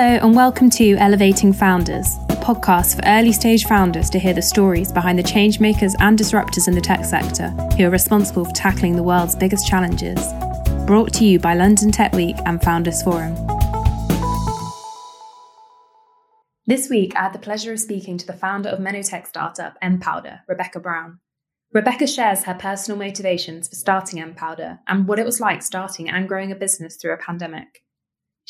Hello, and welcome to Elevating Founders, the podcast for early stage founders to hear the stories behind the changemakers and disruptors in the tech sector who are responsible for tackling the world's biggest challenges. Brought to you by London Tech Week and Founders Forum. This week, I had the pleasure of speaking to the founder of Menotech startup mPowder, Rebecca Brown. Rebecca shares her personal motivations for starting mPowder and what it was like starting and growing a business through a pandemic.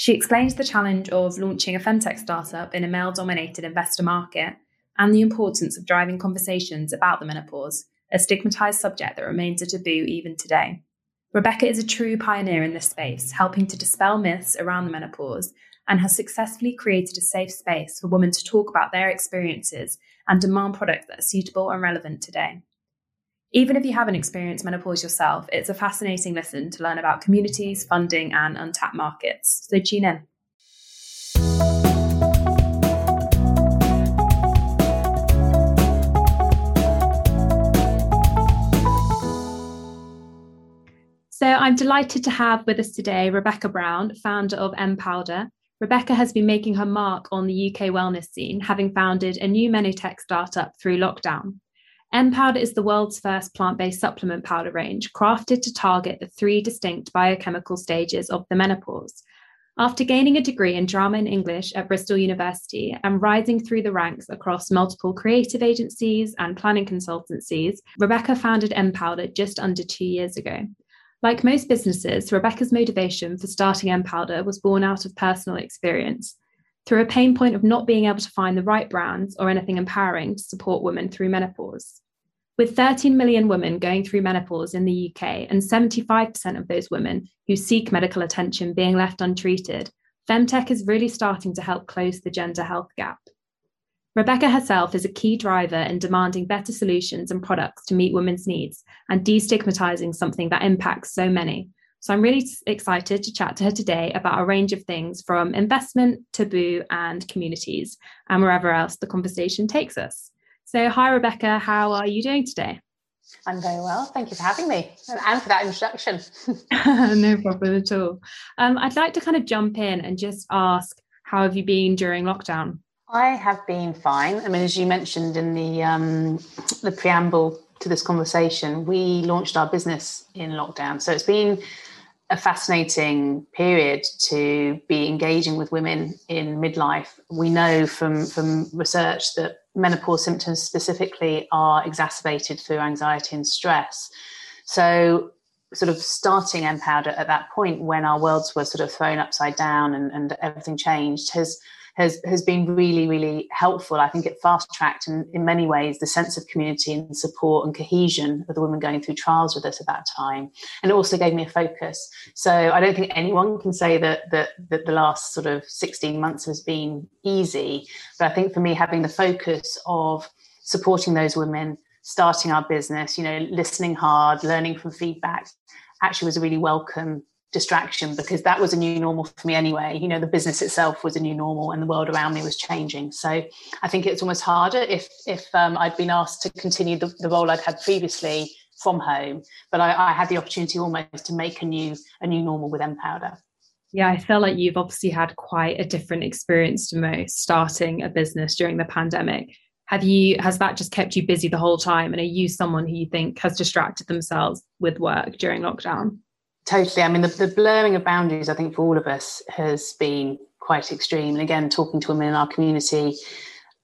She explains the challenge of launching a femtech startup in a male dominated investor market and the importance of driving conversations about the menopause, a stigmatized subject that remains a taboo even today. Rebecca is a true pioneer in this space, helping to dispel myths around the menopause and has successfully created a safe space for women to talk about their experiences and demand products that are suitable and relevant today. Even if you haven't experienced menopause yourself, it's a fascinating listen to learn about communities, funding, and untapped markets. So tune in. So I'm delighted to have with us today Rebecca Brown, founder of mPowder. Rebecca has been making her mark on the UK wellness scene, having founded a new menotech startup through lockdown. mPowder is the world's first plant based supplement powder range, crafted to target the three distinct biochemical stages of the menopause. After gaining a degree in drama and English at Bristol University and rising through the ranks across multiple creative agencies and planning consultancies, Rebecca founded mPowder just under two years ago. Like most businesses, Rebecca's motivation for starting mPowder was born out of personal experience through a pain point of not being able to find the right brands or anything empowering to support women through menopause. With 13 million women going through menopause in the UK and 75% of those women who seek medical attention being left untreated, Femtech is really starting to help close the gender health gap. Rebecca herself is a key driver in demanding better solutions and products to meet women's needs and destigmatizing something that impacts so many, so I'm really excited to chat to her today about a range of things from investment, taboo, and communities, and wherever else the conversation takes us. So, hi, Rebecca, how are you doing today? I'm very well. Thank you for having me and for that introduction. no problem at all. Um, I'd like to kind of jump in and just ask how have you been during lockdown? I have been fine. I mean, as you mentioned in the um, the preamble to this conversation, we launched our business in lockdown. So it's been a fascinating period to be engaging with women in midlife. We know from, from research that menopause symptoms specifically are exacerbated through anxiety and stress. So, sort of starting mPowder at that point when our worlds were sort of thrown upside down and, and everything changed has has has been really really helpful. I think it fast tracked in, in many ways the sense of community and support and cohesion of the women going through trials with us at that time, and it also gave me a focus. So I don't think anyone can say that that that the last sort of sixteen months has been easy, but I think for me having the focus of supporting those women, starting our business, you know, listening hard, learning from feedback, actually was a really welcome distraction because that was a new normal for me anyway. You know, the business itself was a new normal and the world around me was changing. So I think it's almost harder if if um, I'd been asked to continue the, the, role I'd had previously from home, but I, I, had the opportunity almost to make a new a new normal with mPowder. Yeah, I feel like you've obviously had quite a different experience to most starting a business during the pandemic. Have you has that just kept you busy the whole time? And are you someone who you think has distracted themselves with work during lockdown? Totally. I mean, the, the blurring of boundaries, I think, for all of us has been quite extreme. And again, talking to women in our community,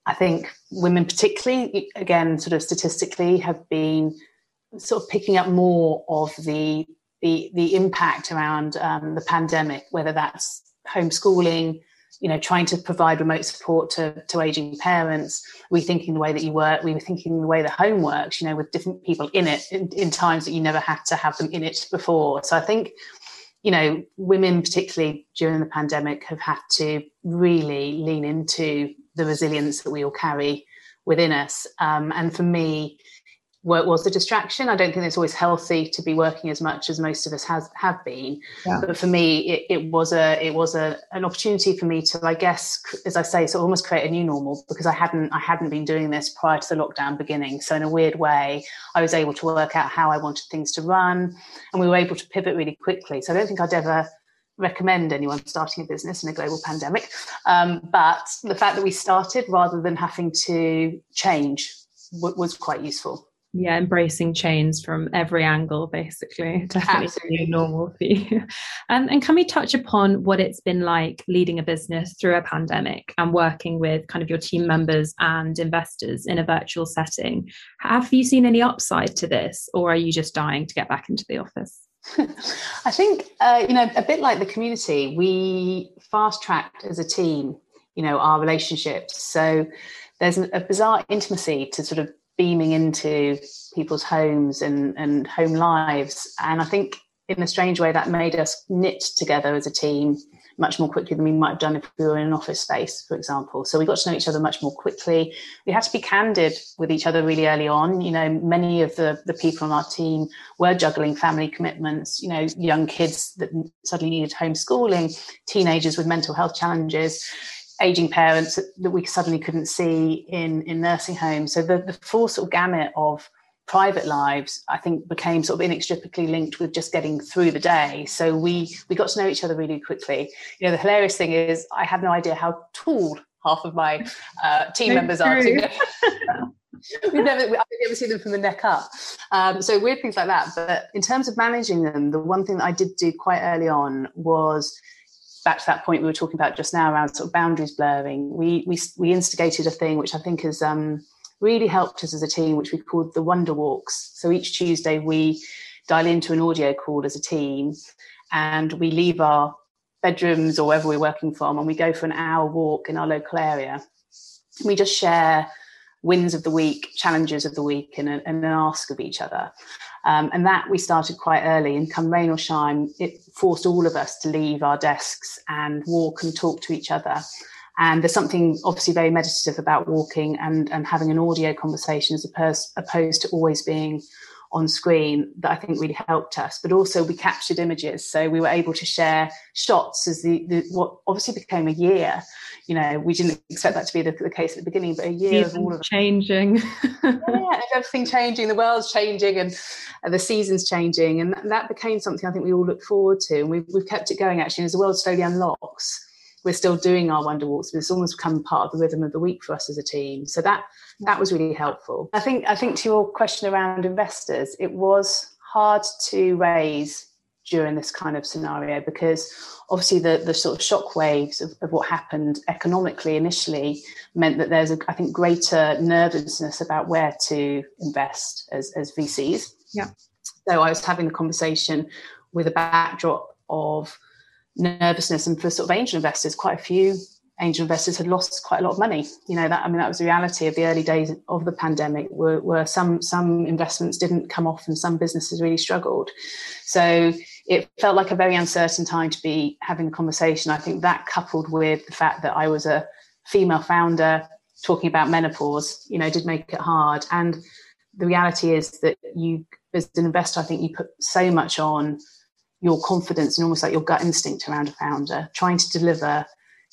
I think women, particularly, again, sort of statistically, have been sort of picking up more of the the, the impact around um, the pandemic, whether that's homeschooling, you know, trying to provide remote support to, to aging parents, rethinking the way that you work, we rethinking the way the home works, you know, with different people in it in, in times that you never had to have them in it before. So I think, you know, women, particularly during the pandemic, have had to really lean into the resilience that we all carry within us. Um, and for me, work was a distraction. I don't think it's always healthy to be working as much as most of us has have been. Yeah. But for me, it, it, was a it was a an opportunity for me to, I guess, as I say, so almost create a new normal because I hadn't I hadn't been doing this prior to the lockdown beginning. So in a weird way, I was able to work out how I wanted things to run, and we were able to pivot really quickly. So I don't think I'd ever recommend anyone starting a business in a global pandemic. Um, but the fact that we started rather than having to change w- was quite useful yeah embracing change from every angle basically definitely Absolutely. normal for you um, and can we touch upon what it's been like leading a business through a pandemic and working with kind of your team members and investors in a virtual setting have you seen any upside to this or are you just dying to get back into the office I think uh, you know a bit like the community, we fast tracked as a team, you know, our relationships. So there's a bizarre intimacy to sort of beaming into people's homes and, and home lives. And I think in a strange way that made us knit together as a team much more quickly than we might have done if we were in an office space, for example. So we got to know each other much more quickly. We had to be candid with each other really early on. You know, many of the, the people on our team were juggling family commitments, you know, young kids that suddenly needed homeschooling, teenagers with mental health challenges aging parents that we suddenly couldn't see in in nursing homes. So the, the full sort of gamut of private lives, I think, became sort of inextricably linked with just getting through the day. So we we got to know each other really quickly. You know, the hilarious thing is I had no idea how tall half of my uh, team members are. We've never, I've never seen them from the neck up. Um, so weird things like that. But in terms of managing them, the one thing that I did do quite early on was back to that point we were talking about just now around sort of boundaries blurring, we we we instigated a thing which I think has um, really helped us as a team, which we called the Wonder Walks. So each Tuesday we dial into an audio call as a team, and we leave our bedrooms or wherever we're working from, and we go for an hour walk in our local area. We just share wins of the week, challenges of the week, and, and an ask of each other. Um, and that we started quite early. And come rain or shine, it forced all of us to leave our desks and walk and talk to each other. And there's something obviously very meditative about walking and, and having an audio conversation as opposed, opposed to always being on screen that I think really helped us. But also we captured images, so we were able to share shots as the, the what obviously became a year. You know, we didn't expect that to be the, the case at the beginning, but a year of all of changing. yeah, everything changing, the world's changing, and, and the seasons changing, and that, that became something I think we all look forward to, and we've we've kept it going actually. As the world slowly unlocks we're still doing our wonder walks but it's almost become part of the rhythm of the week for us as a team so that that was really helpful i think i think to your question around investors it was hard to raise during this kind of scenario because obviously the, the sort of shock waves of, of what happened economically initially meant that there's a, I think greater nervousness about where to invest as, as VCs. Yeah. So I was having the conversation with a backdrop of nervousness. And for sort of angel investors quite a few angel investors had lost quite a lot of money. You know that i mean that was the reality of the early days of the pandemic where, where some some investments didn't come off and some businesses really struggled. So it felt like a very uncertain time to be having a conversation. I think that coupled with the fact that i was a female founder talking about menopause you know did make it hard. And the reality is that you as an investor i think you put so much on your confidence and almost like your gut instinct around a founder, trying to deliver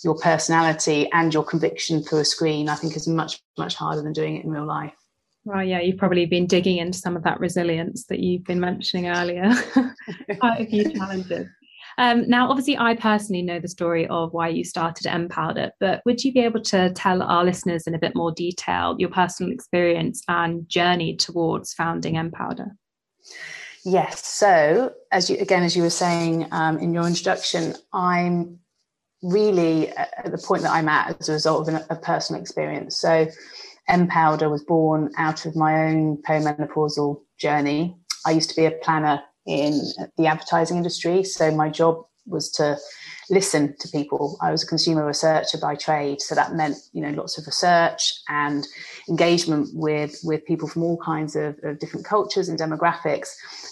your personality and your conviction through a screen, I think is much, much harder than doing it in real life. Well, yeah, you've probably been digging into some of that resilience that you've been mentioning earlier. Quite a few challenges. Um, now, obviously, I personally know the story of why you started mPowder, but would you be able to tell our listeners in a bit more detail your personal experience and journey towards founding mPowder? Yes. So, as you again, as you were saying um, in your introduction, I'm really at the point that I'm at as a result of an, a personal experience. So, mPowder was born out of my own perimenopausal journey. I used to be a planner in the advertising industry, so my job was to listen to people. I was a consumer researcher by trade, so that meant you know lots of research and engagement with with people from all kinds of, of different cultures and demographics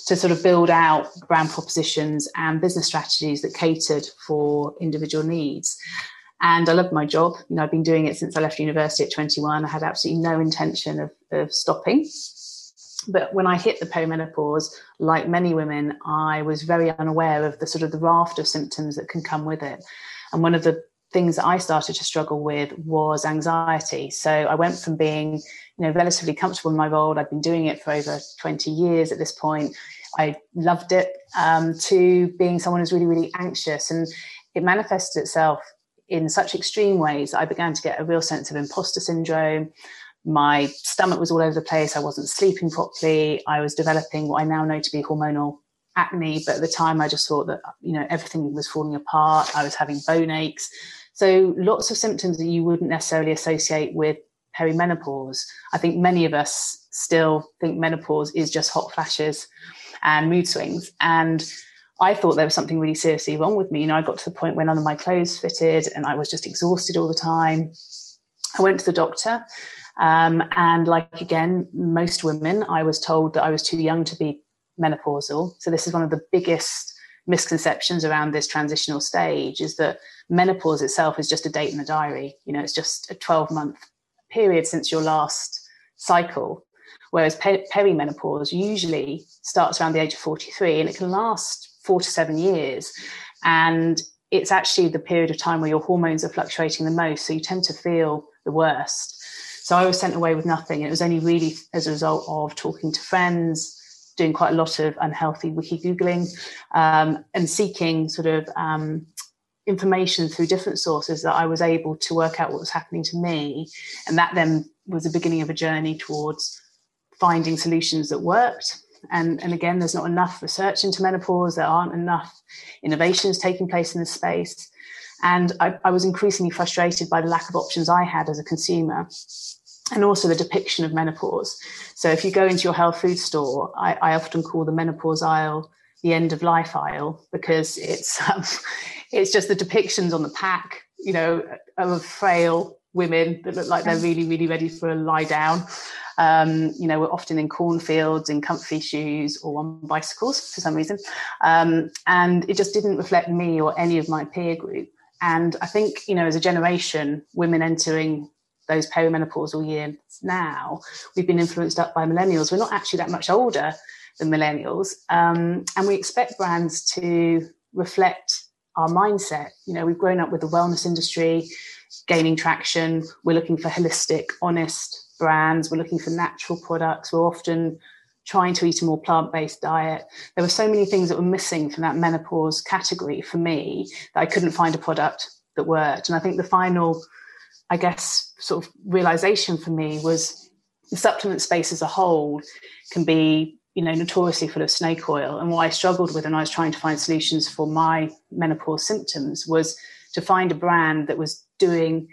to sort of build out brand propositions and business strategies that catered for individual needs. And I loved my job. You know, I've been doing it since I left university at 21. I had absolutely no intention of, of stopping. But when I hit the perimenopause, like many women, I was very unaware of the sort of the raft of symptoms that can come with it. And one of the things that I started to struggle with was anxiety. So I went from being, you know, relatively comfortable in my role. I'd been doing it for over 20 years at this point. I loved it um, to being someone who's really, really anxious. And it manifested itself in such extreme ways I began to get a real sense of imposter syndrome. My stomach was all over the place. I wasn't sleeping properly. I was developing what I now know to be hormonal acne, but at the time I just thought that you know everything was falling apart. I was having bone aches. So lots of symptoms that you wouldn't necessarily associate with perimenopause. I think many of us still think menopause is just hot flashes and mood swings. And I thought there was something really seriously wrong with me. You know, I got to the point where none of my clothes fitted and I was just exhausted all the time. I went to the doctor. Um, and like again, most women, I was told that I was too young to be menopausal. So this is one of the biggest misconceptions around this transitional stage is that menopause itself is just a date in the diary. You know, it's just a 12 month period since your last cycle. Whereas perimenopause usually starts around the age of 43 and it can last four to seven years. And it's actually the period of time where your hormones are fluctuating the most. So you tend to feel the worst. So I was sent away with nothing. It was only really as a result of talking to friends, doing quite a lot of unhealthy wiki Googling, um, and seeking sort of um, information through different sources that I was able to work out what was happening to me. And that then was the beginning of a journey towards finding solutions that worked and, and again, there's not enough research into menopause, there aren't enough innovations taking place in this space. And I, I was increasingly frustrated by the lack of options I had as a consumer and also the depiction of menopause. So if you go into your health food store, I, I often call the menopause aisle the end of life aisle because it's um, it's just the depictions on the pack, you know, of frail women that look like they're really really ready for a lie down, um, you know, we're often in cornfields in comfy shoes or on bicycles for some reason. Um, and it just didn't reflect me or any of my peer group. And I think, you know, as a generation, women entering those perimenopausal years now, we've been influenced up by millennials. We're not actually that much older than millennials. Um, and we expect brands to reflect our mindset. You know, we've grown up with the wellness industry gaining traction. We're looking for holistic, honest, brands, we're looking for natural products, we're often trying to eat a more plant-based diet. There were so many things that were missing from that menopause category for me that I couldn't find a product that worked. And I think the final, I guess, sort of realization for me was the supplement space as a whole can be you know notoriously full of snake oil and what i struggled with when i was trying to find solutions for my menopause symptoms was to find a brand that was doing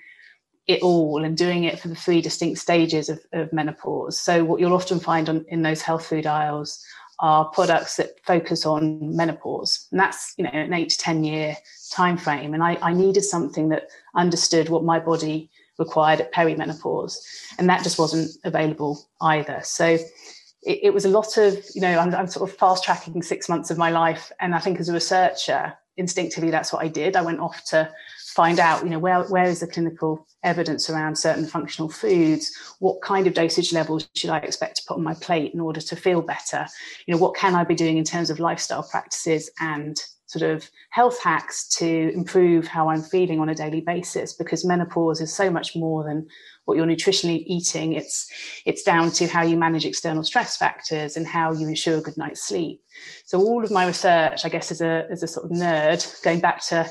it all and doing it for the three distinct stages of, of menopause. So what you'll often find on, in those health food aisles are products that focus on menopause, and that's you know an eight to ten year time frame. And I, I needed something that understood what my body required at perimenopause, and that just wasn't available either. So it, it was a lot of you know I'm, I'm sort of fast tracking six months of my life, and I think as a researcher, instinctively that's what I did. I went off to find out, you know, where, where is the clinical evidence around certain functional foods? What kind of dosage levels should I expect to put on my plate in order to feel better? You know, what can I be doing in terms of lifestyle practices and sort of health hacks to improve how I'm feeling on a daily basis? Because menopause is so much more than what you're nutritionally eating. It's it's down to how you manage external stress factors and how you ensure a good night's sleep. So all of my research, I guess, as a as a sort of nerd, going back to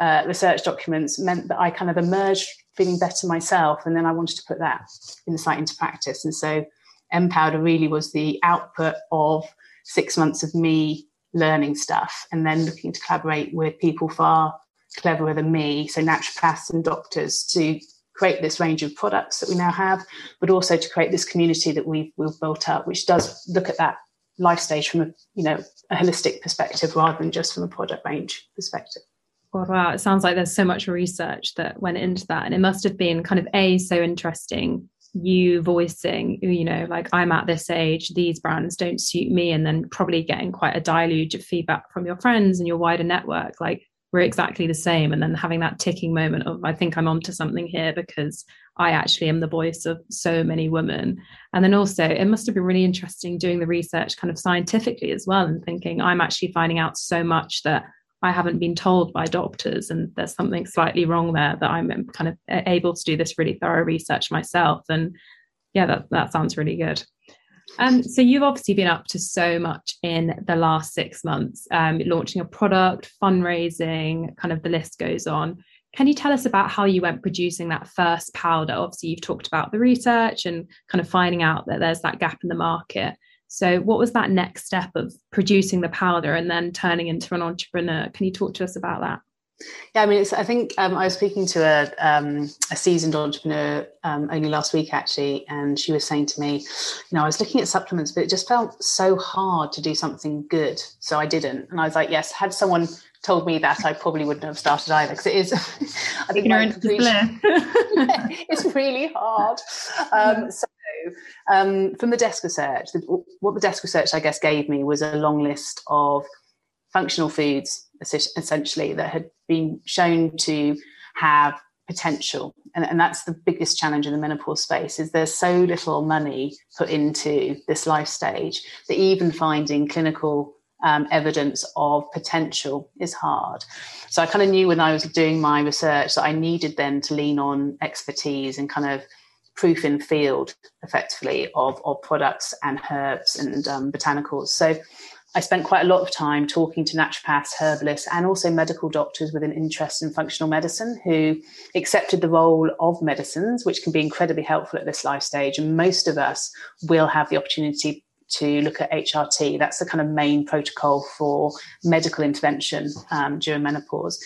uh, research documents meant that I kind of emerged feeling better myself. And then I wanted to put that insight into practice. And so mPowder really was the output of six months of me learning stuff and then looking to collaborate with people far cleverer than me, so naturopaths and doctors, to create this range of products that we now have, but also to create this community that we've, we've built up, which does look at that life stage from a you know a holistic perspective rather than just from a product range perspective. God, wow. Uh, it sounds like there's so much research that went into that. And it must have been kind of A, so interesting, you voicing, you know, like I'm at this age, these brands don't suit me. And then probably getting quite a deluge of feedback from your friends and your wider network. Like we're exactly the same. And then having that ticking moment of, I think I'm onto something here because I actually am the voice of so many women. And then also, it must have been really interesting doing the research kind of scientifically as well and thinking, I'm actually finding out so much that I haven't been told by doctors, and there's something slightly wrong there that I'm kind of able to do this really thorough research myself. And yeah, that, that sounds really good. Um, so you've obviously been up to so much in the last six months, um, launching a product, fundraising, kind of the list goes on. Can you tell us about how you went producing that first powder? Obviously, you've talked about the research and kind of finding out that there's that gap in the market. So, what was that next step of producing the powder and then turning into an entrepreneur? Can you talk to us about that? Yeah, I mean, I think um, I was speaking to a, um, a seasoned entrepreneur um, only last week, actually, and she was saying to me, you know, I was looking at supplements, but it just felt so hard to do something good, so I didn't. And I was like, yes, had someone told me that, I probably wouldn't have started either because it is. I think it's really hard. Um, so um, from the desk research, what the desk research I guess gave me was a long list of functional foods, essentially, that had been shown to have potential. And, and, that's the biggest challenge in the menopause space is there's so little money put into this life stage that even finding clinical um, evidence of potential is hard. So i kind of knew when i was doing my research that i needed then to lean on expertise and kind of proof in field effectively of, of products and herbs and um, botanicals. So I spent quite a lot of time talking to naturopaths, herbalists, and also medical doctors with an interest in functional medicine who accepted the role of medicines, which can be incredibly helpful at this life stage. And most of us will have the opportunity to look at HRT. That's the kind of main protocol for medical intervention um, during menopause.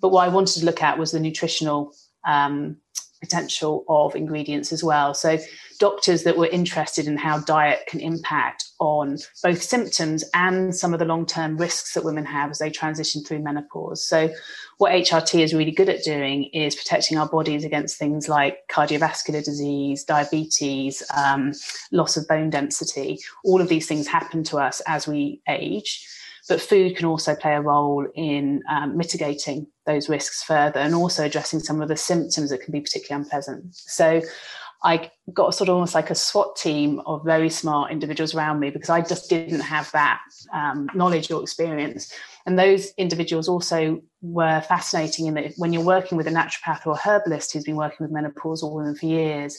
But what I wanted to look at was the nutritional um, potential of ingredients as well. So, doctors that were interested in how diet can impact on both symptoms and some of the long term risks that women have as they transition through menopause. So, what HRT is really good at doing is protecting our bodies against things like cardiovascular disease, diabetes, um, loss of bone density. All of these things happen to us as we age. But food can also play a role in um, mitigating those risks further and also addressing some of the symptoms that can be particularly unpleasant. So I got sort of almost like a SWAT team of very smart individuals around me because I just didn't have that um, knowledge or experience. And those individuals also were fascinating in that when you're working with a naturopath or a herbalist who's been working with menopausal women for years,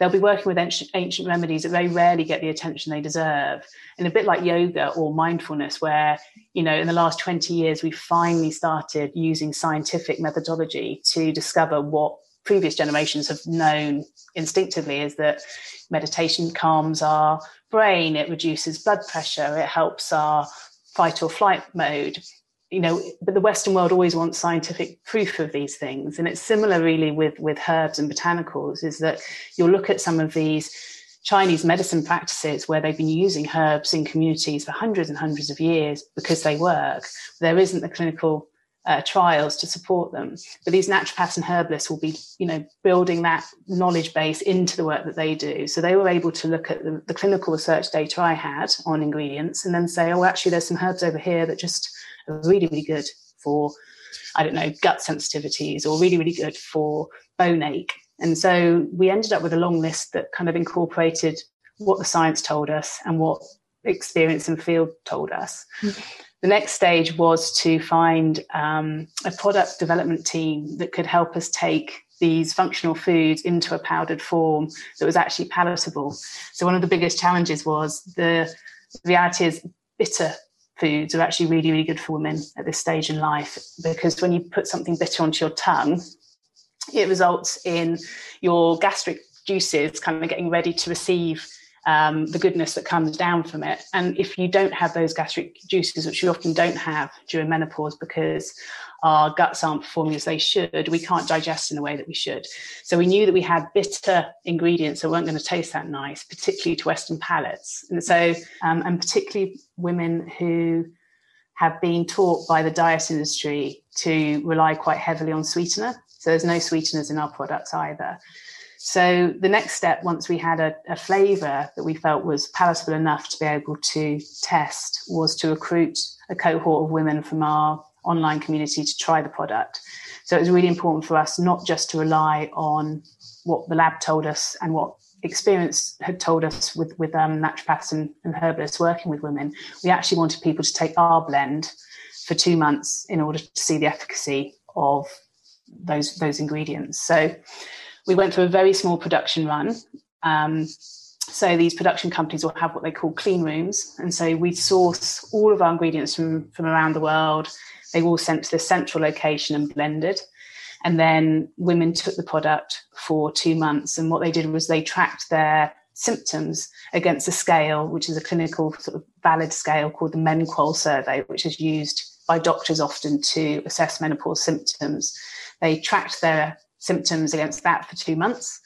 they'll be working with ancient, ancient remedies that very rarely get the attention they deserve. And a bit like yoga or mindfulness, where, you know, in the last 20 years, we finally started using scientific methodology to discover what previous generations have known instinctively is that meditation calms our brain, it reduces blood pressure, it helps our fight or flight mode you know but the western world always wants scientific proof of these things. And it's similar really with with herbs and botanicals is that you'll look at some of these chinese medicine practices where they've been using herbs in communities for hundreds and hundreds of years because they work. There isn't the clinical uh, trials to support them. But these naturopaths and herbalists will be you know building that knowledge base into the work that they do. So they were able to look at the, the clinical research data i had on ingredients and then say oh actually there's some herbs over here that just really, really good for, I don't know, gut sensitivities or really, really good for bone ache. And so we ended up with a long list that kind of incorporated what the science told us and what experience and field told us. Mm-hmm. The next stage was to find um, a product development team that could help us take these functional foods into a powdered form that was actually palatable. So one of the biggest challenges was the reality is bitter foods are actually really, really good for women at this stage in life because when you put something bitter onto your tongue, it results in your gastric juices kind of getting ready to receive um, the goodness that comes down from it. And if you don't have those gastric juices, which you often don't have during menopause because our guts aren't performing as they should, we can't digest in the way that we should. So we knew that we had bitter ingredients that weren't going to taste that nice, particularly to Western palates. And so, um, and particularly women who have been taught by the diet industry to rely quite heavily on sweetener. So there's no sweeteners in our products either. So the next step, once we had a, a flavour that we felt was palatable enough to be able to test, was to recruit a cohort of women from our online community to try the product. So it was really important for us not just to rely on what the lab told us and what experience had told us with, with um, naturopaths and, and herbalists working with women. We actually wanted people to take our blend for two months in order to see the efficacy of those those ingredients. So we went through a very small production run. Um, so these production companies will have what they call clean rooms, and so we source all of our ingredients from from around the world. They were all sent to the central location and blended. And then women took the product for two months. And what they did was they tracked their symptoms against a scale, which is a clinical sort of valid scale called the MenQoL survey, which is used by doctors often to assess menopause symptoms. They tracked their symptoms against that for two months.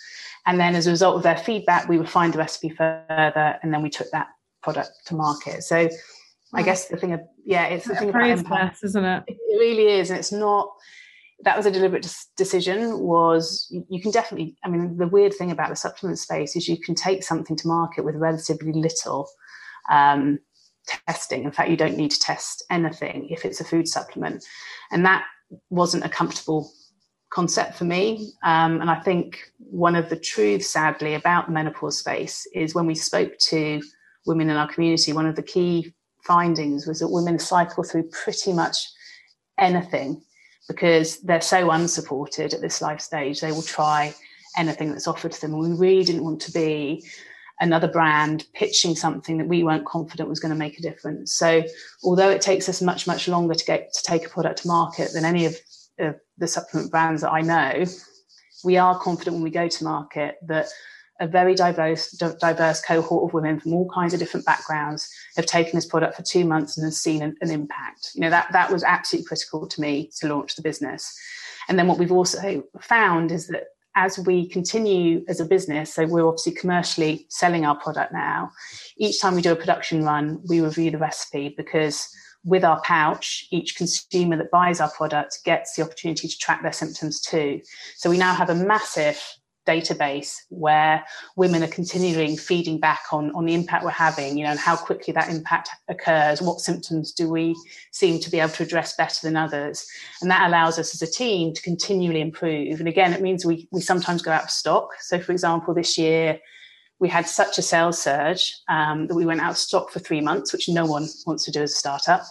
And then as a result of their feedback, we refined the recipe further and then we took that product to market. So I guess the thing of yeah, it's the thing about empire, isn't it? It really is, and it's not. That was a deliberate decision. Was you can definitely. I mean, the weird thing about the supplement space is you can take something to market with relatively little um, testing. In fact, you don't need to test anything if it's a food supplement, and that wasn't a comfortable concept for me. Um, and I think one of the truths, sadly, about the menopause space is when we spoke to women in our community, one of the key findings was that women cycle through pretty much anything because they're so unsupported at this life stage. They will try anything that's offered to them. We really didn't want to be another brand pitching something that we weren't confident was going to make a difference. So although it takes us much, much longer to get to take a product to market than any of the supplement brands that I know, we are confident when we go to market that a very diverse diverse cohort of women from all kinds of different backgrounds have taken this product for two months and have seen an, an, impact. You know that that was absolutely critical to me to launch the business. And then what we've also found is that as we continue as a business, so we're obviously commercially selling our product now. Each time we do a production run, we review the recipe because with our pouch, each consumer that buys our product gets the opportunity to track their symptoms too. So we now have a massive database where women are continuing feeding back on, on the impact we're having, you know, and how quickly that impact occurs, what symptoms do we seem to be able to address better than others. And that allows us as a team to continually improve. And again, it means we, we sometimes go out of stock. So for example, this year we had such a sales surge um, that we went out of stock for three months, which no one wants to do as a startup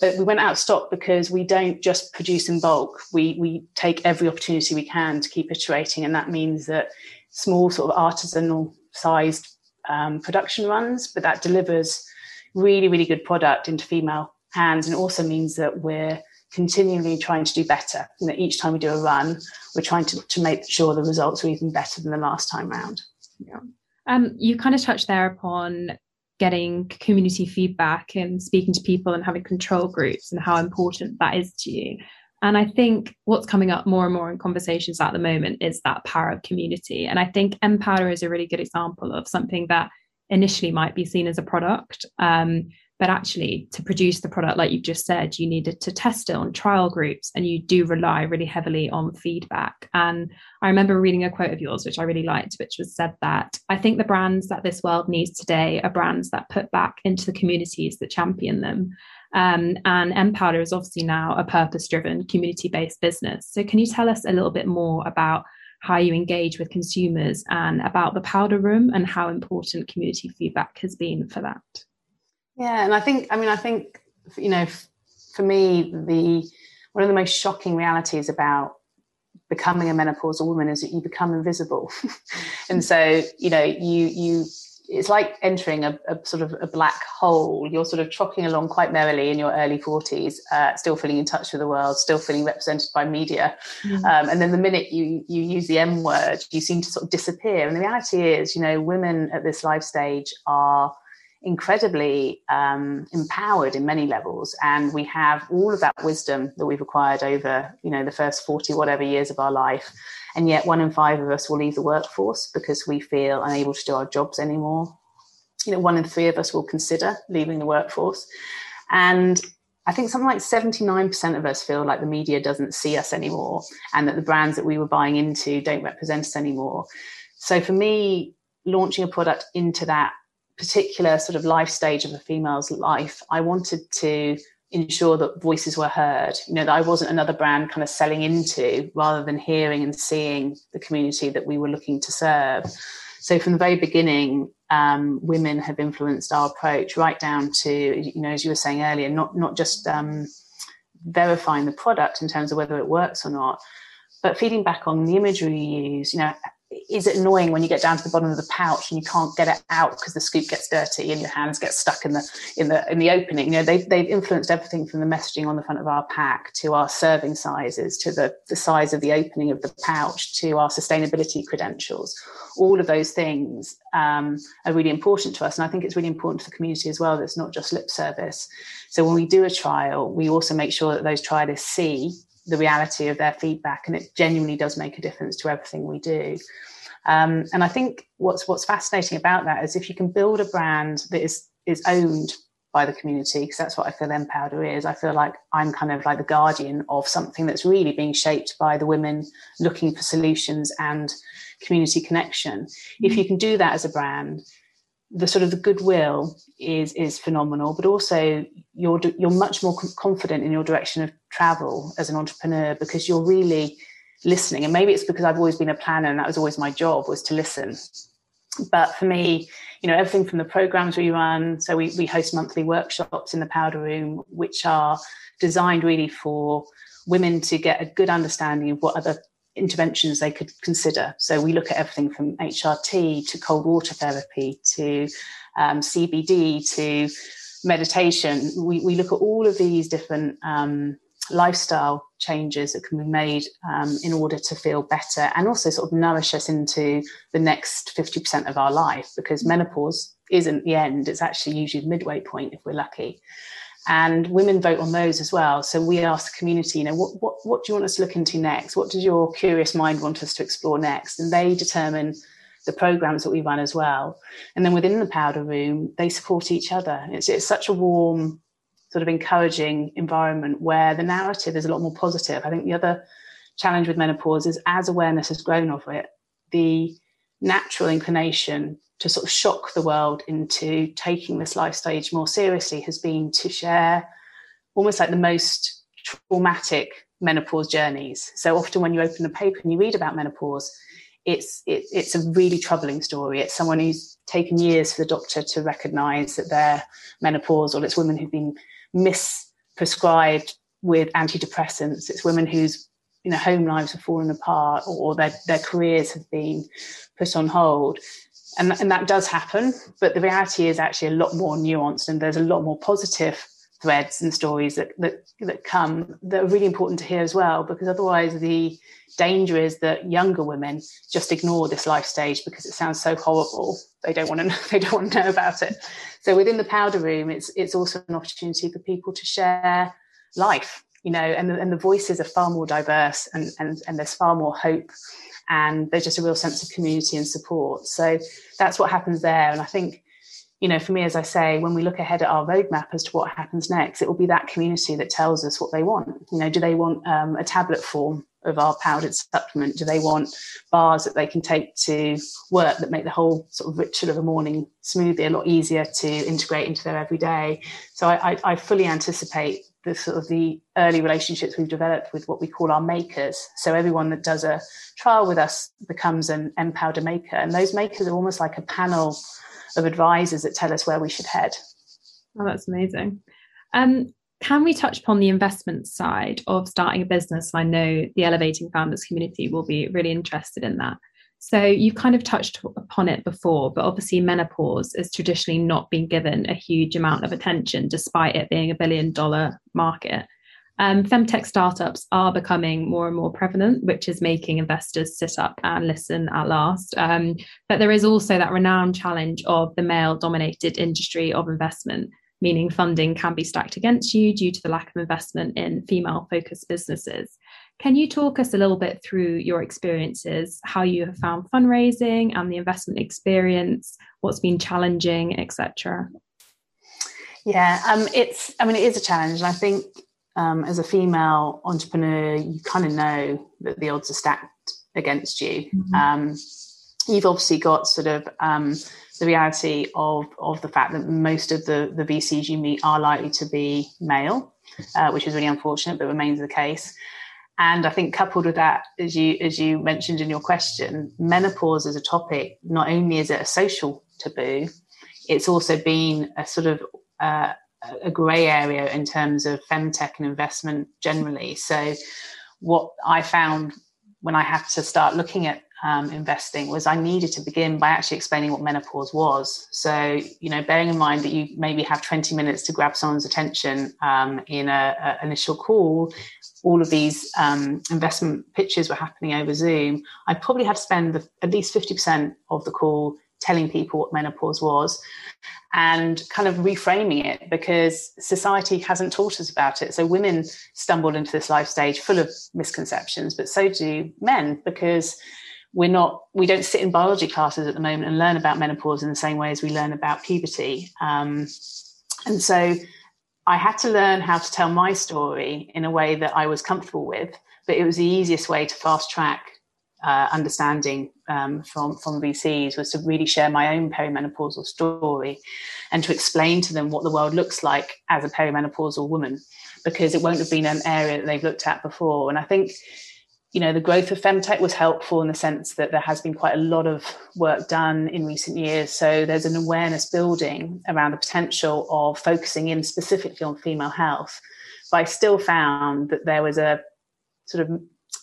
but we went out of stock because we don't just produce in bulk. We we take every opportunity we can to keep iterating, and that means that small sort of artisanal sized um, production runs, but that delivers really really good product into female hands, and also means that we're continually trying to do better. You know, each time we do a run, we're trying to, to make sure the results are even better than the last time round. Yeah. Um, you kind of touched there upon getting community feedback and speaking to people and having control groups and how important that is to you. And I think what's coming up more and more in conversations at the moment is that power of community. And I think mPowder is a really good example of something that initially might be seen as a product, um, but actually, to produce the product, like you've just said, you needed to test it on trial groups and you do rely really heavily on feedback. And I remember reading a quote of yours, which I really liked, which was said that I think the brands that this world needs today are brands that put back into the communities that champion them. Um, and mPowder is obviously now a purpose driven, community based business. So, can you tell us a little bit more about how you engage with consumers and about the powder room and how important community feedback has been for that? Yeah, and I think I mean I think you know for me the one of the most shocking realities about becoming a menopausal woman is that you become invisible, and so you know you you it's like entering a, a, sort of a black hole. You're sort of trotting along quite merrily in your early 40s, uh, still feeling in touch with the world, still feeling represented by media. Mm-hmm. Um, and then the minute you you use the M word, you seem to sort of disappear. And the reality is, you know, women at this life stage are incredibly um, empowered in many levels. And we have all of that wisdom that we've acquired over you know the first 40 whatever years of our life. And yet one in five of us will leave the workforce because we feel unable to do our jobs anymore. You know one in three of us will consider leaving the workforce. And I think something like 79% of us feel like the media doesn't see us anymore and that the brands that we were buying into don't represent us anymore. So for me, launching a product into that particular sort of life stage of a female's life, I wanted to ensure that voices were heard. You know, that I wasn't another brand kind of selling into rather than hearing and seeing the community that we were looking to serve. So from the very beginning, um, women have influenced our approach right down to, you know, as you were saying earlier, not not just um, verifying the product in terms of whether it works or not, but feeding back on the imagery you use. You know, is it annoying when you get down to the bottom of the pouch and you can't get it out because the scoop gets dirty and your hands get stuck in the in the in the opening. You know they've, they've influenced everything from the messaging on the front of our pack to our serving sizes to the, the size of the opening of the pouch to our sustainability credentials. All of those things um, are really important to us. And i think it's really important to the community as well that it's not just lip service. So when we do a trial we also make sure that those trialists see the reality of their feedback, and it genuinely does make a difference to everything we do. Um, and I think what's what's fascinating about that is if you can build a brand that is is owned by the community, because that's what I feel mPowder is. I feel like I'm kind of like the guardian of something that's really being shaped by the women looking for solutions and community connection. If you can do that as a brand, the sort of the goodwill is is phenomenal, but also you're you're much more confident in your direction of travel as an entrepreneur because you're really listening. And maybe it's because I've always been a planner and that was always my job was to listen. But for me, you know, everything from the programs we run, so we, we host monthly workshops in the powder room, which are designed really for women to get a good understanding of what other interventions they could consider. So we look at everything from HRT to cold water therapy to um, CBD to meditation. We, we look at all of these different um, lifestyle changes that can be made um, in order to feel better and also sort of nourish us into the next 50% of our life because menopause isn't the end, it's actually usually the midway point if we're lucky and women vote on those as well. So we ask the community, you know, what, what, what do you want us to look into next? What does your curious mind want us to explore next? And they determine the programs that we run as well. And then within the powder room, they support each other. It's, it's such a warm, sort of encouraging environment where the narrative is a lot more positive. I think the other challenge with menopause is as awareness has grown of it, the natural inclination to sort of shock the world into taking this life stage more seriously has been to share almost like the most traumatic menopause journeys. So often when you open the paper and you read about menopause, it's it, it's a really troubling story. It's someone who's taken years for the doctor to recognise that they're menopausal. It's women who've been misprescribed with antidepressants. It's women whose you know home lives have fallen apart or their, their careers have been put on hold and, and that does happen but the reality is actually a lot more nuanced and there's a lot more positive threads and stories that, that that come that are really important to hear as well because otherwise the danger is that younger women just ignore this life stage because it sounds so horrible. They don't want to know, they don't want to know about it. So within the powder room it's it's also an opportunity for people to share life you know and the, and the voices are far more diverse and and, and there's far more hope and there's just a real sense of community and support. So that's what happens there. And I think, you know, for me, as I say, when we look ahead at our roadmap as to what happens next, it will be that community that tells us what they want. You know, do they want um, a tablet form of our powdered supplement? Do they want bars that they can take to work that make the whole sort of ritual of a morning smoothie a lot easier to integrate into their everyday? So I, I, I fully anticipate the sort of the early relationships we've developed with what we call our makers. So everyone that does a trial with us becomes an mPowder maker, and those makers are almost like a panel of advisors that tell us where we should head. Oh, that's amazing. Um, can we touch upon the investment side of starting a business? I know the Elevating Founders community will be really interested in that. So you kind of touched upon it before, but obviously menopause has traditionally not been given a huge amount of attention, despite it being a billion dollar market. Um, femtech startups are becoming more and more prevalent, which is making investors sit up and listen at last. Um, but there is also that renowned challenge of the male dominated industry of investment, meaning funding can be stacked against you due to the lack of investment in female focused businesses. Can you talk us a little bit through your experiences, how you have found fundraising and the investment experience, what's been challenging, etc.? Yeah, um, it's. I mean, it is a challenge, and I think um, as a female entrepreneur, you kind of know that the odds are stacked against you. Mm-hmm. Um, you've obviously got sort of um, the reality of of the fact that most of the the VCs you meet are likely to be male, uh, which is really unfortunate, but remains the case. And I think coupled with that, as you as you mentioned in your question, menopause as a topic, not only is it a social taboo, it's also been a sort of uh, a grey area in terms of femtech and investment generally. So, what I found when I had to start looking at um, investing was I needed to begin by actually explaining what menopause was. So, you know, bearing in mind that you maybe have 20 minutes to grab someone's attention um, in an initial call, all of these um, investment pitches were happening over Zoom. I probably had to spend the, at least 50% of the call telling people what menopause was and kind of reframing it because society hasn't taught us about it. So women stumbled into this life stage full of misconceptions, but so do men because we're not we don't sit in biology classes at the moment and learn about menopause in the same way as we learn about puberty. Um, and so I had to learn how to tell my story in a way that I was comfortable with, but it was the easiest way to fast track uh, understanding um, from from VCs was to really share my own perimenopausal story and to explain to them what the world looks like as a perimenopausal woman because it won't have been an area that they've looked at before and I think you know the growth of femtech was helpful in the sense that there has been quite a lot of work done in recent years so there's an awareness building around the potential of focusing in specifically on female health but I still found that there was a sort of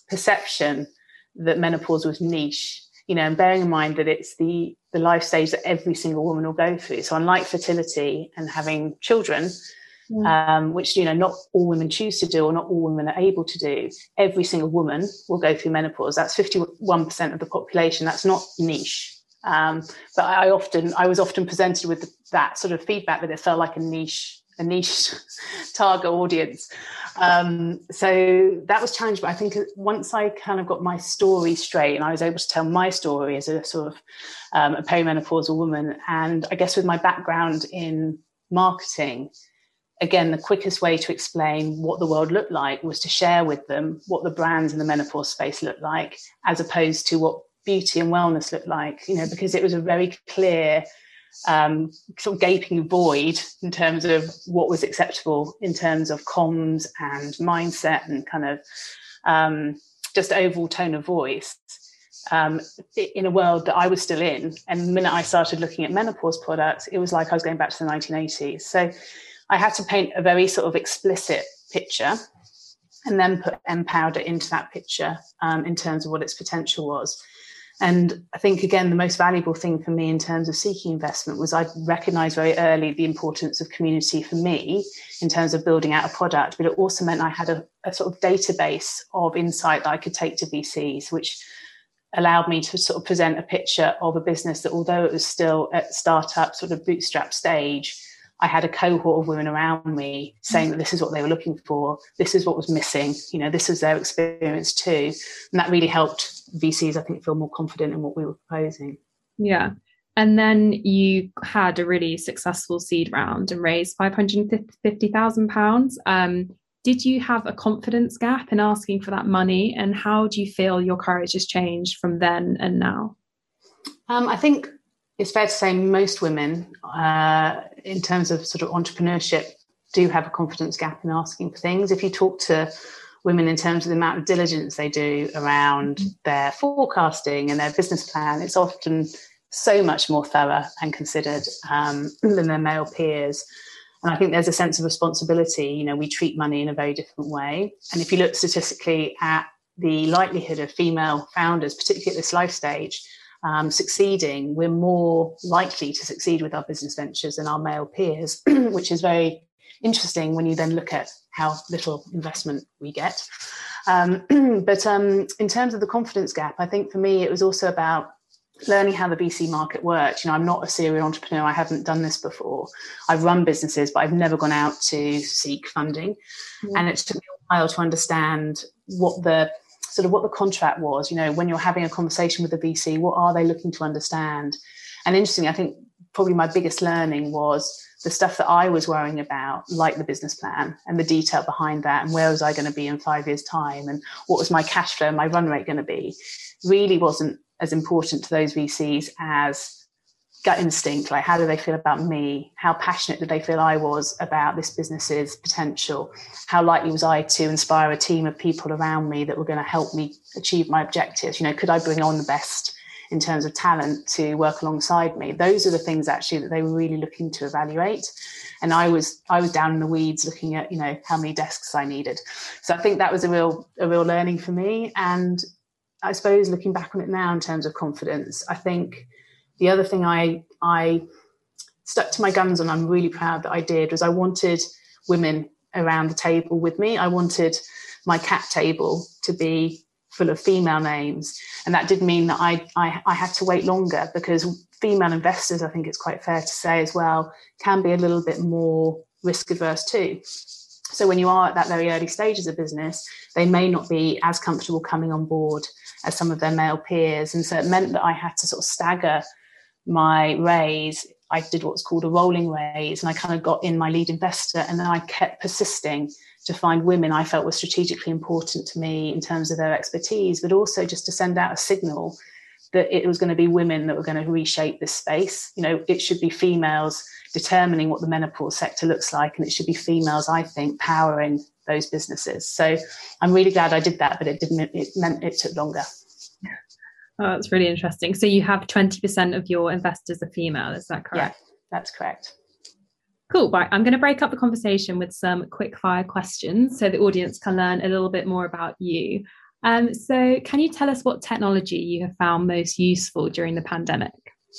perception that menopause was niche you know and bearing in mind that it's the the life stage that every single woman will go through so unlike fertility and having children. Um, which you know not all women choose to do or not all women are able to do every single woman will go through menopause that's 51% of the population that's not niche um, but I often I was often presented with that sort of feedback that it felt like a niche a niche target audience. Um, so that was challenging. But I think once I kind of got my story straight and I was able to tell my story as a sort of um, a perimenopausal woman, and I guess with my background in marketing, again, the quickest way to explain what the world looked like was to share with them what the brands in the menopause space looked like, as opposed to what beauty and wellness looked like, you know, because it was a very clear um, sort of gaping void in terms of what was acceptable in terms of comms and mindset and kind of um, just overall tone of voice um, in a world that I was still in. And the minute I started looking at menopause products, it was like I was going back to the 1980s. So I had to paint a very sort of explicit picture and then put mPowder into that picture um, in terms of what its potential was. And I think, again, the most valuable thing for me in terms of seeking investment was I recognized very early the importance of community for me in terms of building out a product, but it also meant I had a, a sort of database of insight that I could take to VCs, which allowed me to sort of present a picture of a business that, although it was still at startup sort of bootstrap stage, I had a cohort of women around me saying that this is what they were looking for, this is what was missing, you know, this is their experience too. And that really helped VCs, I think, feel more confident in what we were proposing. Yeah. And then you had a really successful seed round and raised £550,000. Um, did you have a confidence gap in asking for that money? And how do you feel your courage has changed from then and now? Um, I think it's fair to say most women, uh, in terms of sort of entrepreneurship, do have a confidence gap in asking for things. If you talk to women in terms of the amount of diligence they do around mm-hmm. their forecasting and their business plan, it's often so much more thorough and considered um, than their male peers. And I think there's a sense of responsibility. You know, we treat money in a very different way. And if you look statistically at the likelihood of female founders, particularly at this life stage, um, succeeding, we're more likely to succeed with our business ventures than our male peers, which is very interesting when you then look at how little investment we get. Um, but um, in terms of the confidence gap, I think for me it was also about learning how the VC market works. You know, I'm not a serial entrepreneur. I haven't done this before. I've run businesses, but I've never gone out to seek funding. And it took me a while to understand what the sort of what the contract was. You know, when you're having a conversation with the VC, what are they looking to understand? And interestingly, I think probably my biggest learning was the stuff that I was worrying about, like the business plan and the detail behind that, and where was I going to be in five years' time, and what was my cash flow, my run rate going to be, really wasn't as important to those VCs as gut instinct like how do they feel about me how passionate did they feel i was about this business's potential how likely was i to inspire a team of people around me that were going to help me achieve my objectives you know could i bring on the best in terms of talent to work alongside me. Those are the things actually that they were really looking to evaluate. And I was I was down in the weeds looking at, you know, how many desks I needed. So I think that was a real a real learning for me. And I suppose looking back on it now in terms of confidence, I think the other thing I I stuck to my guns and I'm really proud that I did was I wanted women around the table with me. I wanted my cap table to be full of female names. And that did mean that I, I, I had to wait longer because female investors, I think it's quite fair to say as well, can be a little bit more risk averse too. So when you are at that very early stage as a business, they may not be as comfortable coming on board as some of their male peers. And so it meant that I had to sort of stagger my raise. I did what's called a rolling raise and I kind of got in my lead investor and then I kept persisting to find women I felt were strategically important to me in terms of their expertise, but also just to send out a signal that it was going to be women that were going to reshape this space. You know, it should be females determining what the menopause sector looks like, and it should be females, I think, powering those businesses. So I'm really glad I did that, but it didn't. It meant it took longer. Oh, that's really interesting. So you have 20% of your investors are female, is that correct? Yeah, that's correct. Cool. Right. I'm going to break up the conversation with some quick fire questions so the audience can learn a little bit more about you. Um, so, can you tell us what technology you have found most useful during the pandemic?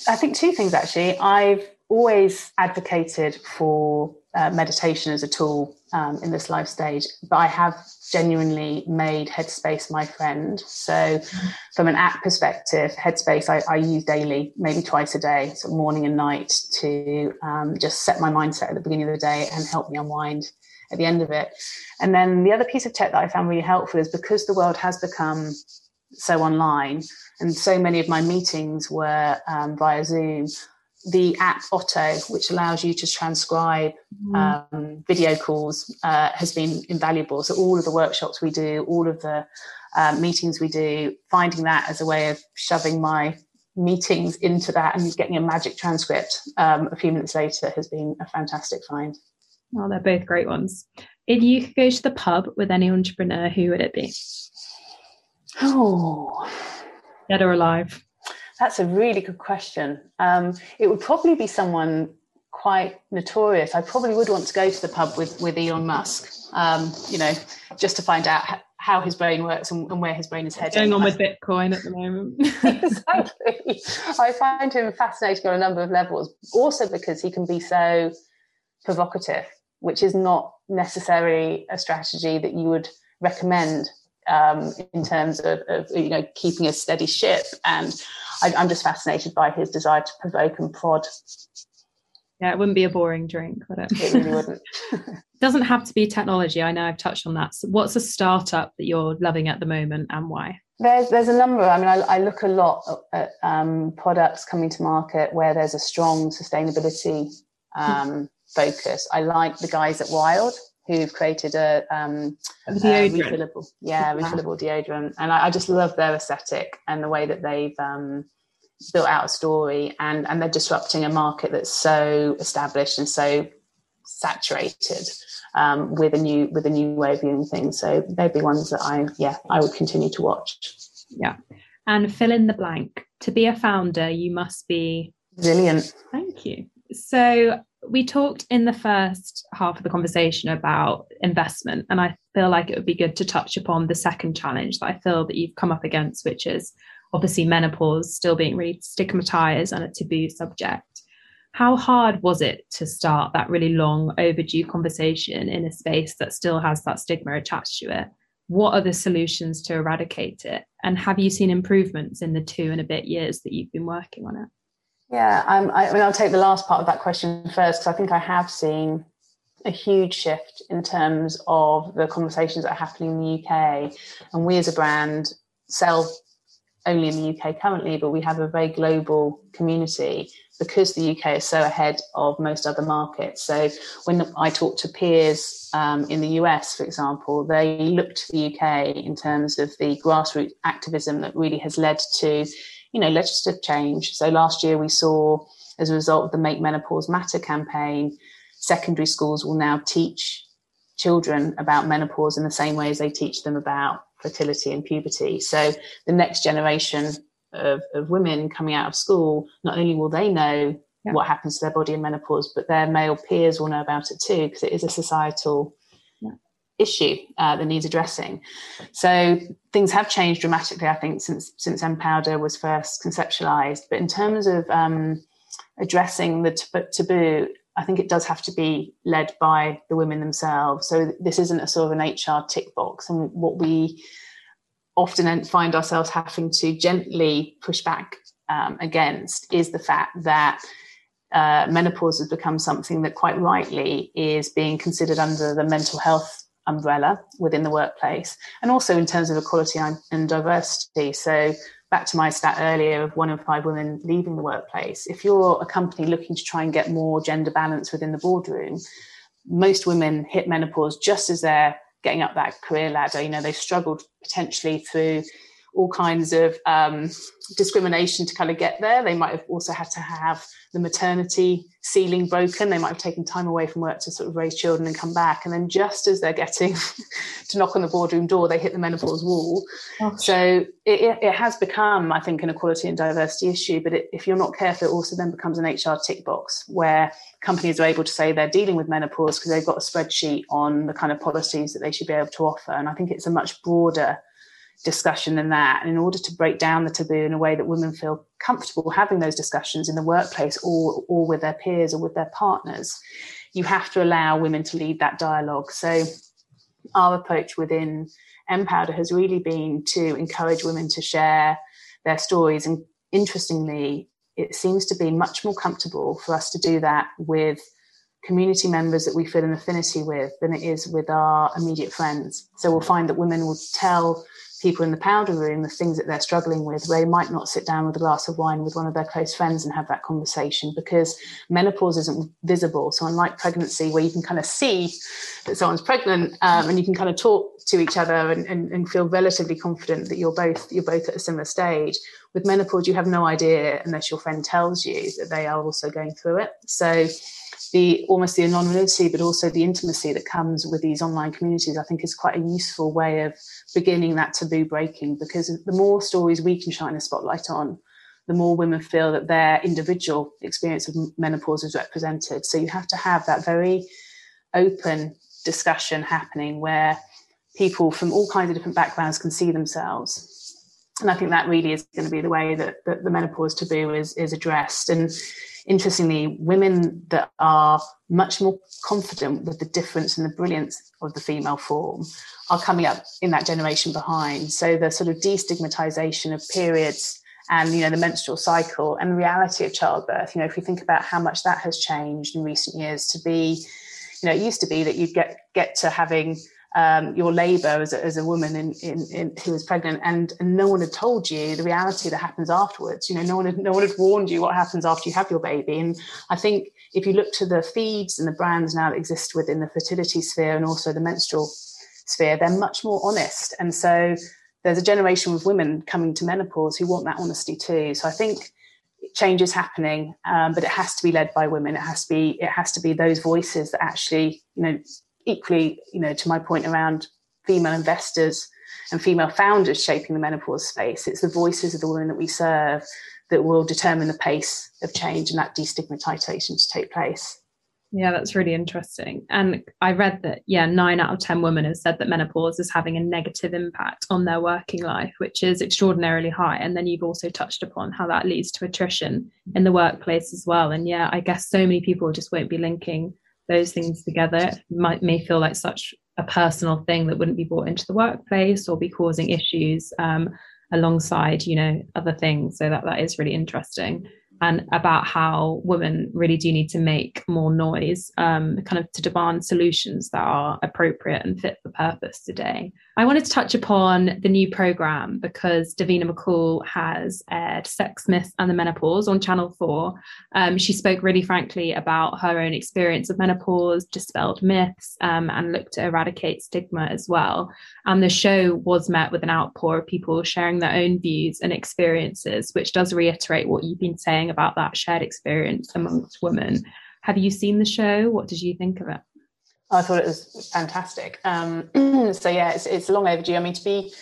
I think two things actually. I've always advocated for uh, meditation as a tool um, in this life stage, but I have genuinely made Headspace my friend. So, from an app perspective, Headspace I, I use daily, maybe twice a day, so morning and night, to um, just set my mindset at the beginning of the day and help me unwind at the end of it. And then the other piece of tech that I found really helpful is because the world has become so online and so many of my meetings were um, via Zoom the app Otter, which allows you to transcribe mm. um, video calls, uh, has been invaluable. So all of the workshops we do, all of the uh, meetings we do, finding that as a way of shoving my meetings into that and getting a magic transcript um, a few minutes later has been a fantastic find. Oh, they're both great ones. If you could go to the pub with any entrepreneur, who would it be? Oh, dead or alive? That's a really good question. Um, it would probably be someone quite notorious. I probably would want to go to the pub with with Elon Musk. Um, you know, just to find out how his brain works and, and where his brain is heading. Going on with Bitcoin at the moment. exactly. I find him fascinating on a number of levels. Also because he can be so provocative, which is not necessarily a strategy that you would recommend um, in terms of, of, you know keeping a steady ship. And I, I'm just fascinated by his desire to provoke and prod. Yeah, it wouldn't be a boring drink, would it? It really wouldn't. doesn't have to be technology. I know I've touched on that. So what's a startup that you're loving at the moment and why? There's there's a number. I mean, I, I look a lot at um, products coming to market where there's a strong sustainability um, focus. I like the guys at Wild who've created a, um, a refillable, yeah, refillable deodorant, and I, I, just love their aesthetic and the way that they've um, built out a story, and and they're disrupting a market that's so established and so saturated um, with a new with a new way of viewing things. So they'd be ones that I yeah I would continue to watch. Yeah, and fill in the blank. To be a founder, you must be resilient. Thank you. So we talked in the first half of the conversation about investment, and I feel like it would be good to touch upon the second challenge that I feel that you've come up against, which is obviously menopause still being really stigmatized and a taboo subject. How hard was it to start that really long overdue conversation in a space that still has that stigma attached to it? What are the solutions to eradicate it? And have you seen improvements in the two and a bit years that you've been working on it? Yeah, I, I mean, I'll take the last part of that question first because I think I have seen a huge shift in terms of the conversations that are happening in the UK. And we as a brand sell only in the UK currently, but we have a very global community because the UK is so ahead of most other markets. So when I talk to peers um, in the US, for example, they look to the UK in terms of the grassroots activism that really has led to you know, legislative change. So last year we saw, as a result of the Make Menopause Matter campaign, secondary schools will now teach children about menopause in the same way as they teach them about fertility and puberty. So the next generation of, of women coming out of school, not only will they know yeah. what happens to their body in menopause, but their male peers will know about it too, because it is a societal. Issue uh, that needs addressing. So things have changed dramatically, I think, since since mPowder was first conceptualized. But in terms of um, addressing the taboo, I think it does have to be led by the women themselves. So this isn't a sort of an HR tick box, and what we often find ourselves having to gently push back um, against is the fact that uh, menopause has become something that quite rightly is being considered under the mental health umbrella within the workplace and also in terms of equality and diversity so back to my stat earlier of one in five women leaving the workplace if you're a company looking to try and get more gender balance within the boardroom most women hit menopause just as they're getting up that career ladder. You know, they've struggled potentially through all kinds of um, discrimination to kind of get there. They might have also had to have the maternity ceiling broken. They might have taken time away from work to sort of raise children and come back. And then just as they're getting to knock on the boardroom door, they hit the menopause wall. So it, it, has become, I think, an equality and diversity issue. But it, if you're not careful, it also then becomes an HR tick box where companies are able to say they're dealing with menopause because they've got a spreadsheet on the kind of policies that they should be able to offer. And I think it's a much broader discussion than that. And in order to break down the taboo in a way that women feel comfortable having those discussions in the workplace or, or with their peers or with their partners, you have to allow women to lead that dialogue. So our approach within mPowder has really been to encourage women to share their stories. And interestingly, it seems to be much more comfortable for us to do that with community members that we feel an affinity with than it is with our immediate friends. So we'll find that women will tell people in the powder room the things that they're struggling with they might not sit down with a glass of wine with one of their close friends and have that conversation because menopause isn't visible. So unlike pregnancy where you can kind of see that someone's pregnant um, and you can kind of talk to each other and, and, and feel relatively confident that you're both you're both at a similar stage with menopause you have no idea unless your friend tells you that they are also going through it. So the almost the anonymity, but also the intimacy that comes with these online communities, I think is quite a useful way of beginning that taboo breaking. Because the more stories we can shine a spotlight on, the more women feel that their individual experience of menopause is represented. So you have to have that very open discussion happening where people from all kinds of different backgrounds can see themselves. And I think that really is going to be the way that, that the menopause taboo is, is addressed. And interestingly, women that are much more confident with the difference and the brilliance of the female form are coming up in that generation behind. So the sort of destigmatization of periods and you know the menstrual cycle and the reality of childbirth. You know, if we think about how much that has changed in recent years to be, you know, it used to be that you'd get get to having um, your labour as a, as a woman in, in, in, who was pregnant, and, and no one had told you the reality that happens afterwards. You know, no one had no one had warned you what happens after you have your baby. And I think if you look to the feeds and the brands now that exist within the fertility sphere and also the menstrual sphere, they're much more honest. And so there's a generation of women coming to menopause who want that honesty too. So I think change is happening, um, but it has to be led by women. It has to be it has to be those voices that actually you know equally, you know, to my point around female investors and female founders shaping the menopause space, it's the voices of the women that we serve that will determine the pace of change and that destigmatization to take place. Yeah, that's really interesting. And I read that, yeah, nine out of 10 women have said that menopause is having a negative impact on their working life, which is extraordinarily high. And then you've also touched upon how that leads to attrition in the workplace as well. And yeah, I guess so many people just won't be linking those things together might may feel like such a personal thing that wouldn't be brought into the workplace or be causing issues um, alongside you know other things so that that is really interesting and about how women really do need to make more noise, um, kind of to demand solutions that are appropriate and fit for purpose today. I wanted to touch upon the new program because Davina McCall has aired Sex Myths and the Menopause on Channel 4. Um, she spoke really frankly about her own experience of menopause, dispelled myths, um, and looked to eradicate stigma as well. And the show was met with an outpour of people sharing their own views and experiences, which does reiterate what you've been saying about that shared experience amongst women. Have you seen the show? What did you think of it? I thought it was fantastic. Um, so yeah, it's, it's long overdue. I mean, to be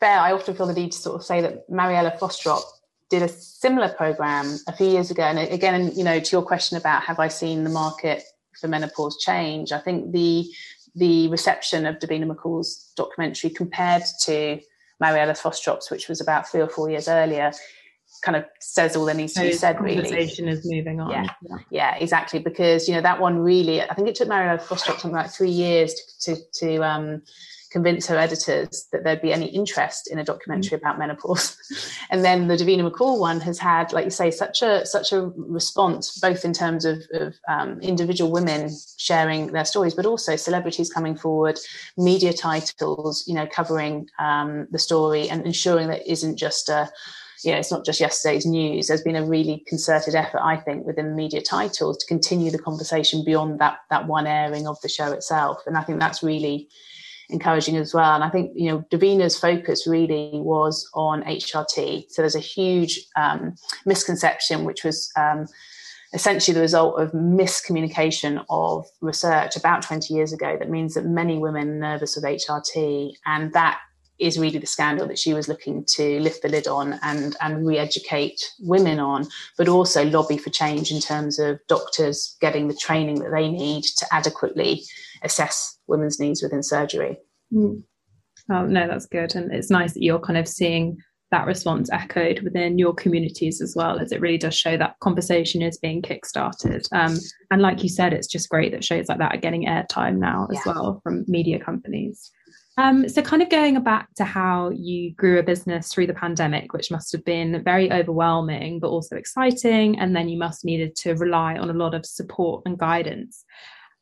fair, I often feel the need to sort of say that Mariella Frostrup did a similar program a few years ago. And again, you know, to your question about have I seen the market for menopause change, I think the the reception of Davina McCall's documentary compared to Mariella Frostrup's, which was about three or four years earlier, kind of says all that needs to be said. Conversation really, is moving on. Yeah. yeah, yeah, exactly. Because you know that one really, I think it took Mariella Frostrup something like three years to to, to um, convince her editors that there'd be any interest in a documentary mm. about menopause. and then the Davina McCall one has had, like you say, such a such a response, both in terms of, of um, individual women sharing their stories, but also celebrities coming forward, media titles, you know, covering um, the story and ensuring that it isn't just a you know, it's not just yesterday's news. There's been a really concerted effort, I think, within media titles to continue the conversation beyond that that one airing of the show itself. And I think that's really encouraging as well. And I think, you know, Davina's focus really was on HRT. So there's a huge um, misconception, which was um, essentially the result of miscommunication of research about 20 years ago that means that many women are nervous of HRT. And that is really the scandal that she was looking to lift the lid on and, and re educate women on, but also lobby for change in terms of doctors getting the training that they need to adequately assess women's needs within surgery. Mm. Oh, no, that's good. And it's nice that you're kind of seeing that response echoed within your communities as well, as it really does show that conversation is being kickstarted. Um, and like you said, it's just great that shows like that are getting airtime now as yeah. well from media companies. Um, so, kind of going back to how you grew a business through the pandemic, which must have been very overwhelming, but also exciting. And then you must needed to rely on a lot of support and guidance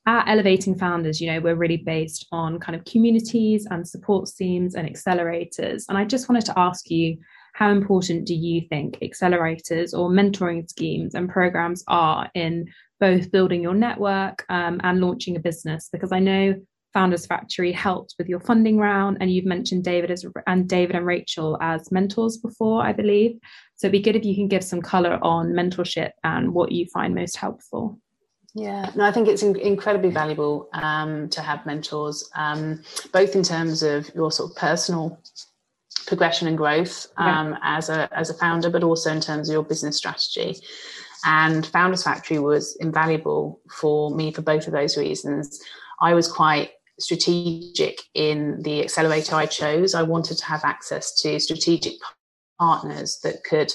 at Elevating Founders, you know, we're really based on kind of communities and support teams and accelerators. And I just wanted to ask you, how important do you think accelerators or mentoring schemes and programs are in both building your network um, and launching a business? Because I know Founders Factory helped with your funding round, and you've mentioned David as and David and Rachel as mentors before, I believe. So it'd be good if you can give some color on mentorship and what you find most helpful. Yeah, no, I think it's in- incredibly valuable um, to have mentors, um, both in terms of your sort of personal progression and growth um, yeah. as a as a founder, but also in terms of your business strategy. And Founders Factory was invaluable for me for both of those reasons. I was quite strategic in the accelerator I chose. I wanted to have access to strategic partners that could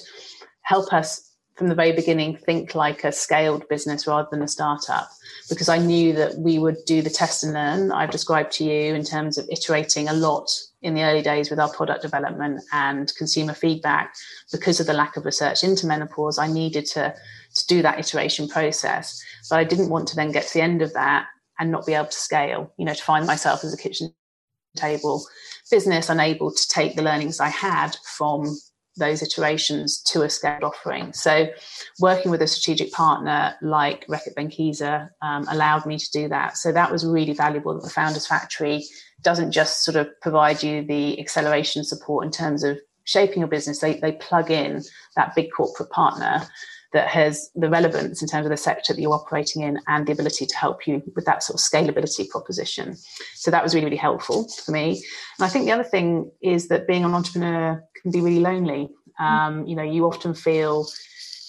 help us from the very beginning think like a scaled business rather than a startup because I knew that we would do the test and learn. I've described to you in terms of iterating a lot in the early days with our product development and consumer feedback. Because of the lack of research into menopause I needed to to do that iteration process. But I didn't want to then get to the end of that and not be able to scale you know to find myself as a kitchen table business unable to take the learnings I had from those iterations to a scaled offering. So, working with a strategic partner like Reckitt Benckiser um, allowed me to do that. So, that was really valuable that the Founders Factory doesn't just sort of provide you the acceleration support in terms of shaping your business, they, they plug in that big corporate partner that has the relevance in terms of the sector that you're operating in and the ability to help you with that sort of scalability proposition. So that was really, really helpful for me. And I think the other thing is that being an entrepreneur can be really lonely. Um, you know, you often feel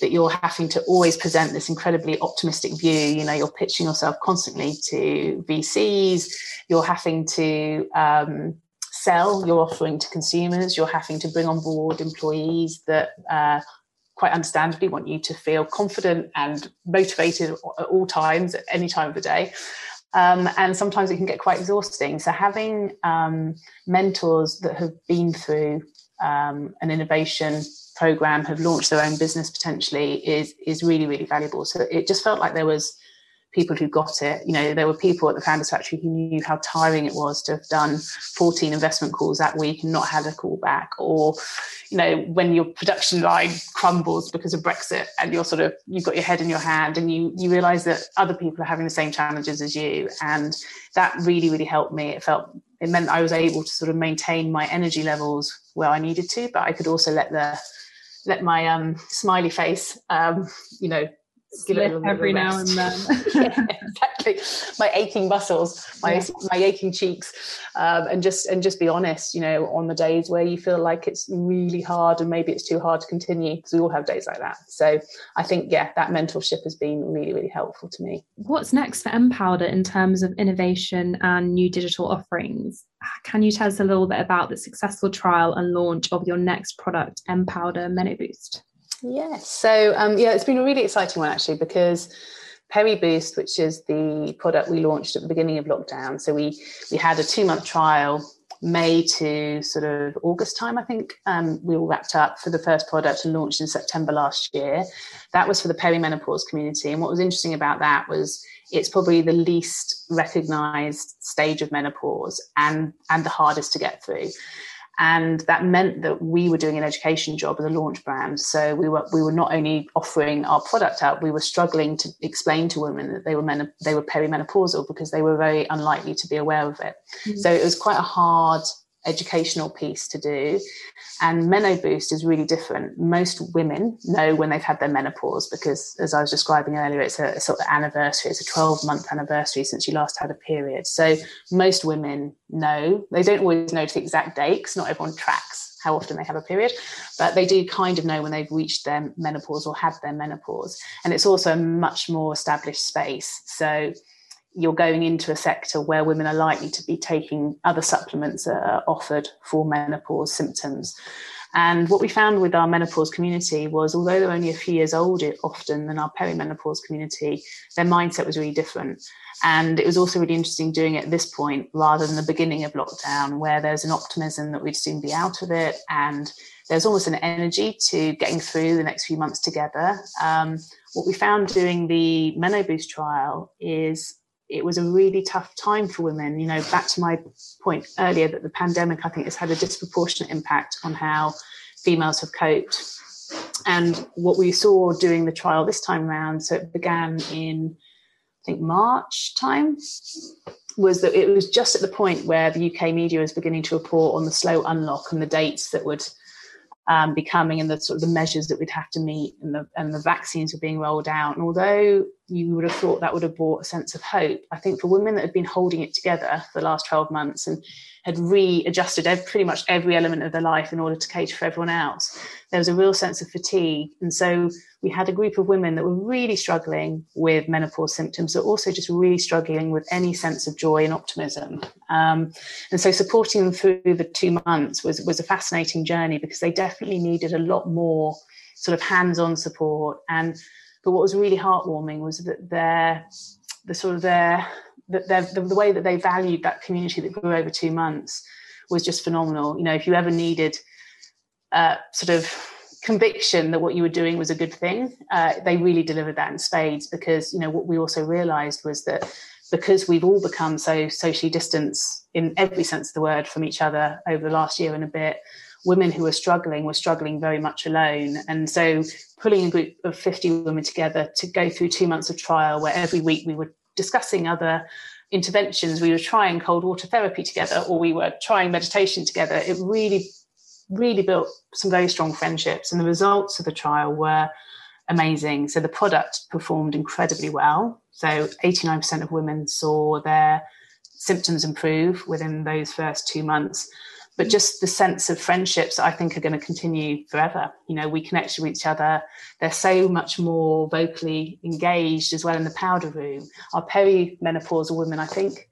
that you're having to always present this incredibly optimistic view. You know, you're pitching yourself constantly to VCs, you're having to um, sell your offering to consumers, you're having to bring on board employees that uh, quite understandably want you to feel confident and motivated at all times, at any time of the day. Um, and sometimes it can get quite exhausting. So having um, mentors that have been through um, an innovation program, have launched their own business potentially, is is really really valuable. So it just felt like there was people who got it. You know, there were people at the Founders Factory who knew how tiring it was to have done 14 investment calls that week and not had a call back, or you know, when your production line crumbles because of Brexit and you're sort of you've got your head in your hand and you you realize that other people are having the same challenges as you, and that really really helped me. It felt it meant I was able to sort of maintain my energy levels where I needed to, but I could also let the let my um, smiley face, um, you know, give it every now and then. yeah, exactly. My aching muscles, my yeah. my aching cheeks, um, and just and just be honest. You know, on the days where you feel like it's really hard and maybe it's too hard to continue, because we all have days like that. So I think yeah, that mentorship has been really really helpful to me. What's next for mPowder in terms of innovation and new digital offerings? Can you tell us a little bit about the successful trial and launch of your next product, mPowder MenoBoost? Yes. So um, yeah, it's been a really exciting one actually because PeriBoost, which is the product we launched at the beginning of lockdown. So we we had a two month trial, May to sort of August time, I think. Um, we all wrapped up for the first product and launched in September last year. That was for the perimenopause community. And what was interesting about that was it's probably the least recognized stage of menopause and and the hardest to get through and that meant that we were doing an education job as a launch brand so we were we were not only offering our product out we were struggling to explain to women that they were men, they were perimenopausal because they were very unlikely to be aware of it mm-hmm. so it was quite a hard educational piece to do. And MenoBoost is really different. Most women know when they've had their menopause because, as I was describing earlier, it's a, a sort of anniversary. It's a 12 month anniversary since you last had a period. So most women know. They don't always know to the exact date because not everyone tracks how often they have a period, but they do kind of know when they've reached their menopause or had their menopause. And it's also a much more established space. So you're going into a sector where women are likely to be taking other supplements that are offered for menopause symptoms. And what we found with our menopause community was, although they're only a few years older often than our perimenopause community, their mindset was really different. And it was also really interesting doing it at this point rather than the beginning of lockdown, where there's an optimism that we'd soon be out of it. And there's almost an energy to getting through the next few months together. Um, what we found doing the MenoBoost trial is it was a really tough time for women. You know, back to my point earlier that the pandemic, I think, has had a disproportionate impact on how females have coped. And what we saw doing the trial this time around, so it began in, I think, March time, was that it was just at the point where the UK media was beginning to report on the slow unlock and the dates that would um, becoming and the sort of the measures that we'd have to meet and the and the vaccines were being rolled out. And although you would have thought that would have brought a sense of hope, I think for women that had been holding it together for the last 12 months and had readjusted every, pretty much every element of their life in order to cater for everyone else, there was a real sense of fatigue. And so we had a group of women that were really struggling with menopause symptoms, but also just really struggling with any sense of joy and optimism. Um, and so supporting them through the two months was, was a fascinating journey because they definitely needed a lot more sort of hands-on support. And but what was really heartwarming was that their the sort of their the, the way that they valued that community that grew over two months was just phenomenal. You know, if you ever needed uh, sort of conviction that what you were doing was a good thing, uh, they really delivered that in spades. Because you know what we also realised was that because we've all become so socially distanced in every sense of the word from each other over the last year and a bit, women who were struggling were struggling very much alone. And so pulling a group of 50 women together to go through two months of trial where every week we were discussing other interventions, we were trying cold water therapy together or we were trying meditation together, it really, really built some very strong friendships. And the results of the trial were amazing. So the product performed incredibly well. So 89% of women saw their symptoms improve within those first two months but just the sense of friendships I think are going to continue forever. You know, we connect with each other. They're so much more vocally engaged as well in the powder room. Our perimenopausal women, I think,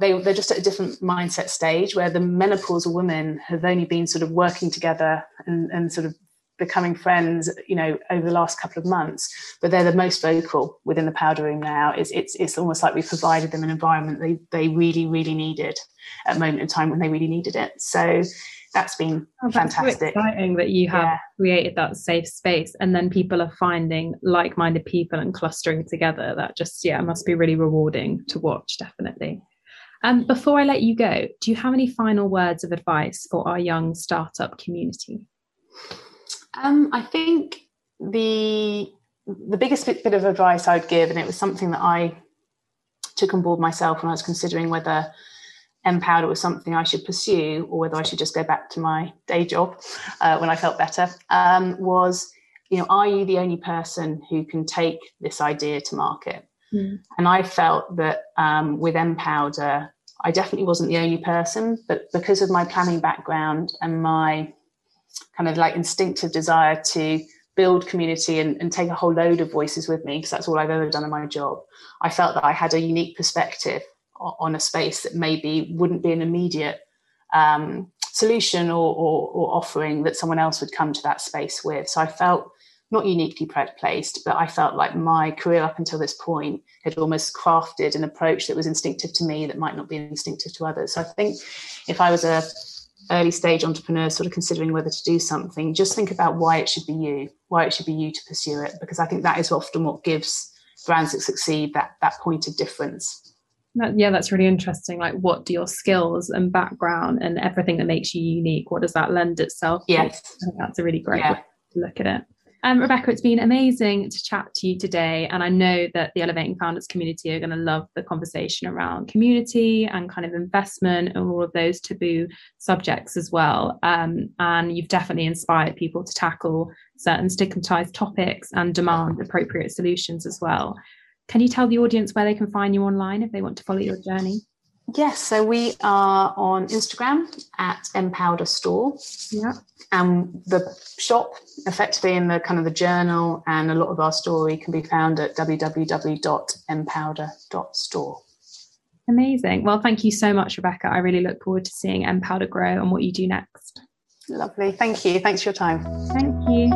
they, they're just at a different mindset stage where the menopausal women have only been sort of working together and, and sort of becoming friends, you know, over the last couple of months, but they're the most vocal within the powder room now. It's it's it's almost like we provided them an environment they they really really needed at a moment in time when they really needed it. So that's been oh, that's fantastic. So exciting that you have yeah. created that safe space, and then people are finding like-minded people and clustering together. That just yeah must be really rewarding to watch. Definitely. Um, before I let you go, do you have any final words of advice for our young startup community? Um, I think the the biggest bit, bit of advice I'd give, and it was something that I took on board myself when I was considering whether mPowder was something I should pursue or whether I should just go back to my day job uh, when I felt better, um, was you know, are you the only person who can take this idea to market? Mm. And I felt that um, with mPowder, I definitely wasn't the only person, but because of my planning background and my kind of like instinctive desire to build community and, and take a whole load of voices with me, because that's all I've ever done in my job, I felt that I had a unique perspective on a space that maybe wouldn't be an immediate um, solution or, or, or, offering that someone else would come to that space with. So I felt not uniquely placed, but I felt like my career up until this point had almost crafted an approach that was instinctive to me that might not be instinctive to others. So I think if I was a early stage entrepreneurs sort of considering whether to do something, just think about why it should be you, why it should be you to pursue it, because I think that is often what gives brands that succeed that that point of difference. yeah, that's really interesting. Like, what do your skills and background and everything that makes you unique? What does that lend itself? Yes, that's a really great yeah. way to look at it. Um, Rebecca, it's been amazing to chat to you today. And I know that the Elevating Founders community are going to love the conversation around community and kind of investment and all of those taboo subjects as well. Um, and you've definitely inspired people to tackle certain stigmatized topics and demand appropriate solutions as well. Can you tell the audience where they can find you online if they want to follow your journey? Yes, so we are on Instagram at mPowder Store. Yeah. And the shop, effectively in the kind of the journal and a lot of our story can be found at www.empowder.store. Amazing. Well, thank you so much, Rebecca. I really look forward to seeing Empowder grow and what you do next. Lovely. Thank you. Thanks for your time. Thank you.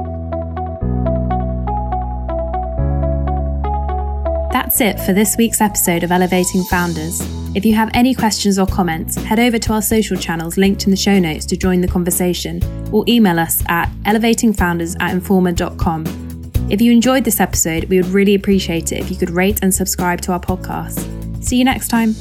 That's it for this week's episode of Elevating Founders. If you have any questions or comments, head over to our social channels linked in the show notes to join the conversation or email us at elevatingfounders at informa.com. If you enjoyed this episode, we would really appreciate it if you could rate and subscribe to our podcast. See you next time.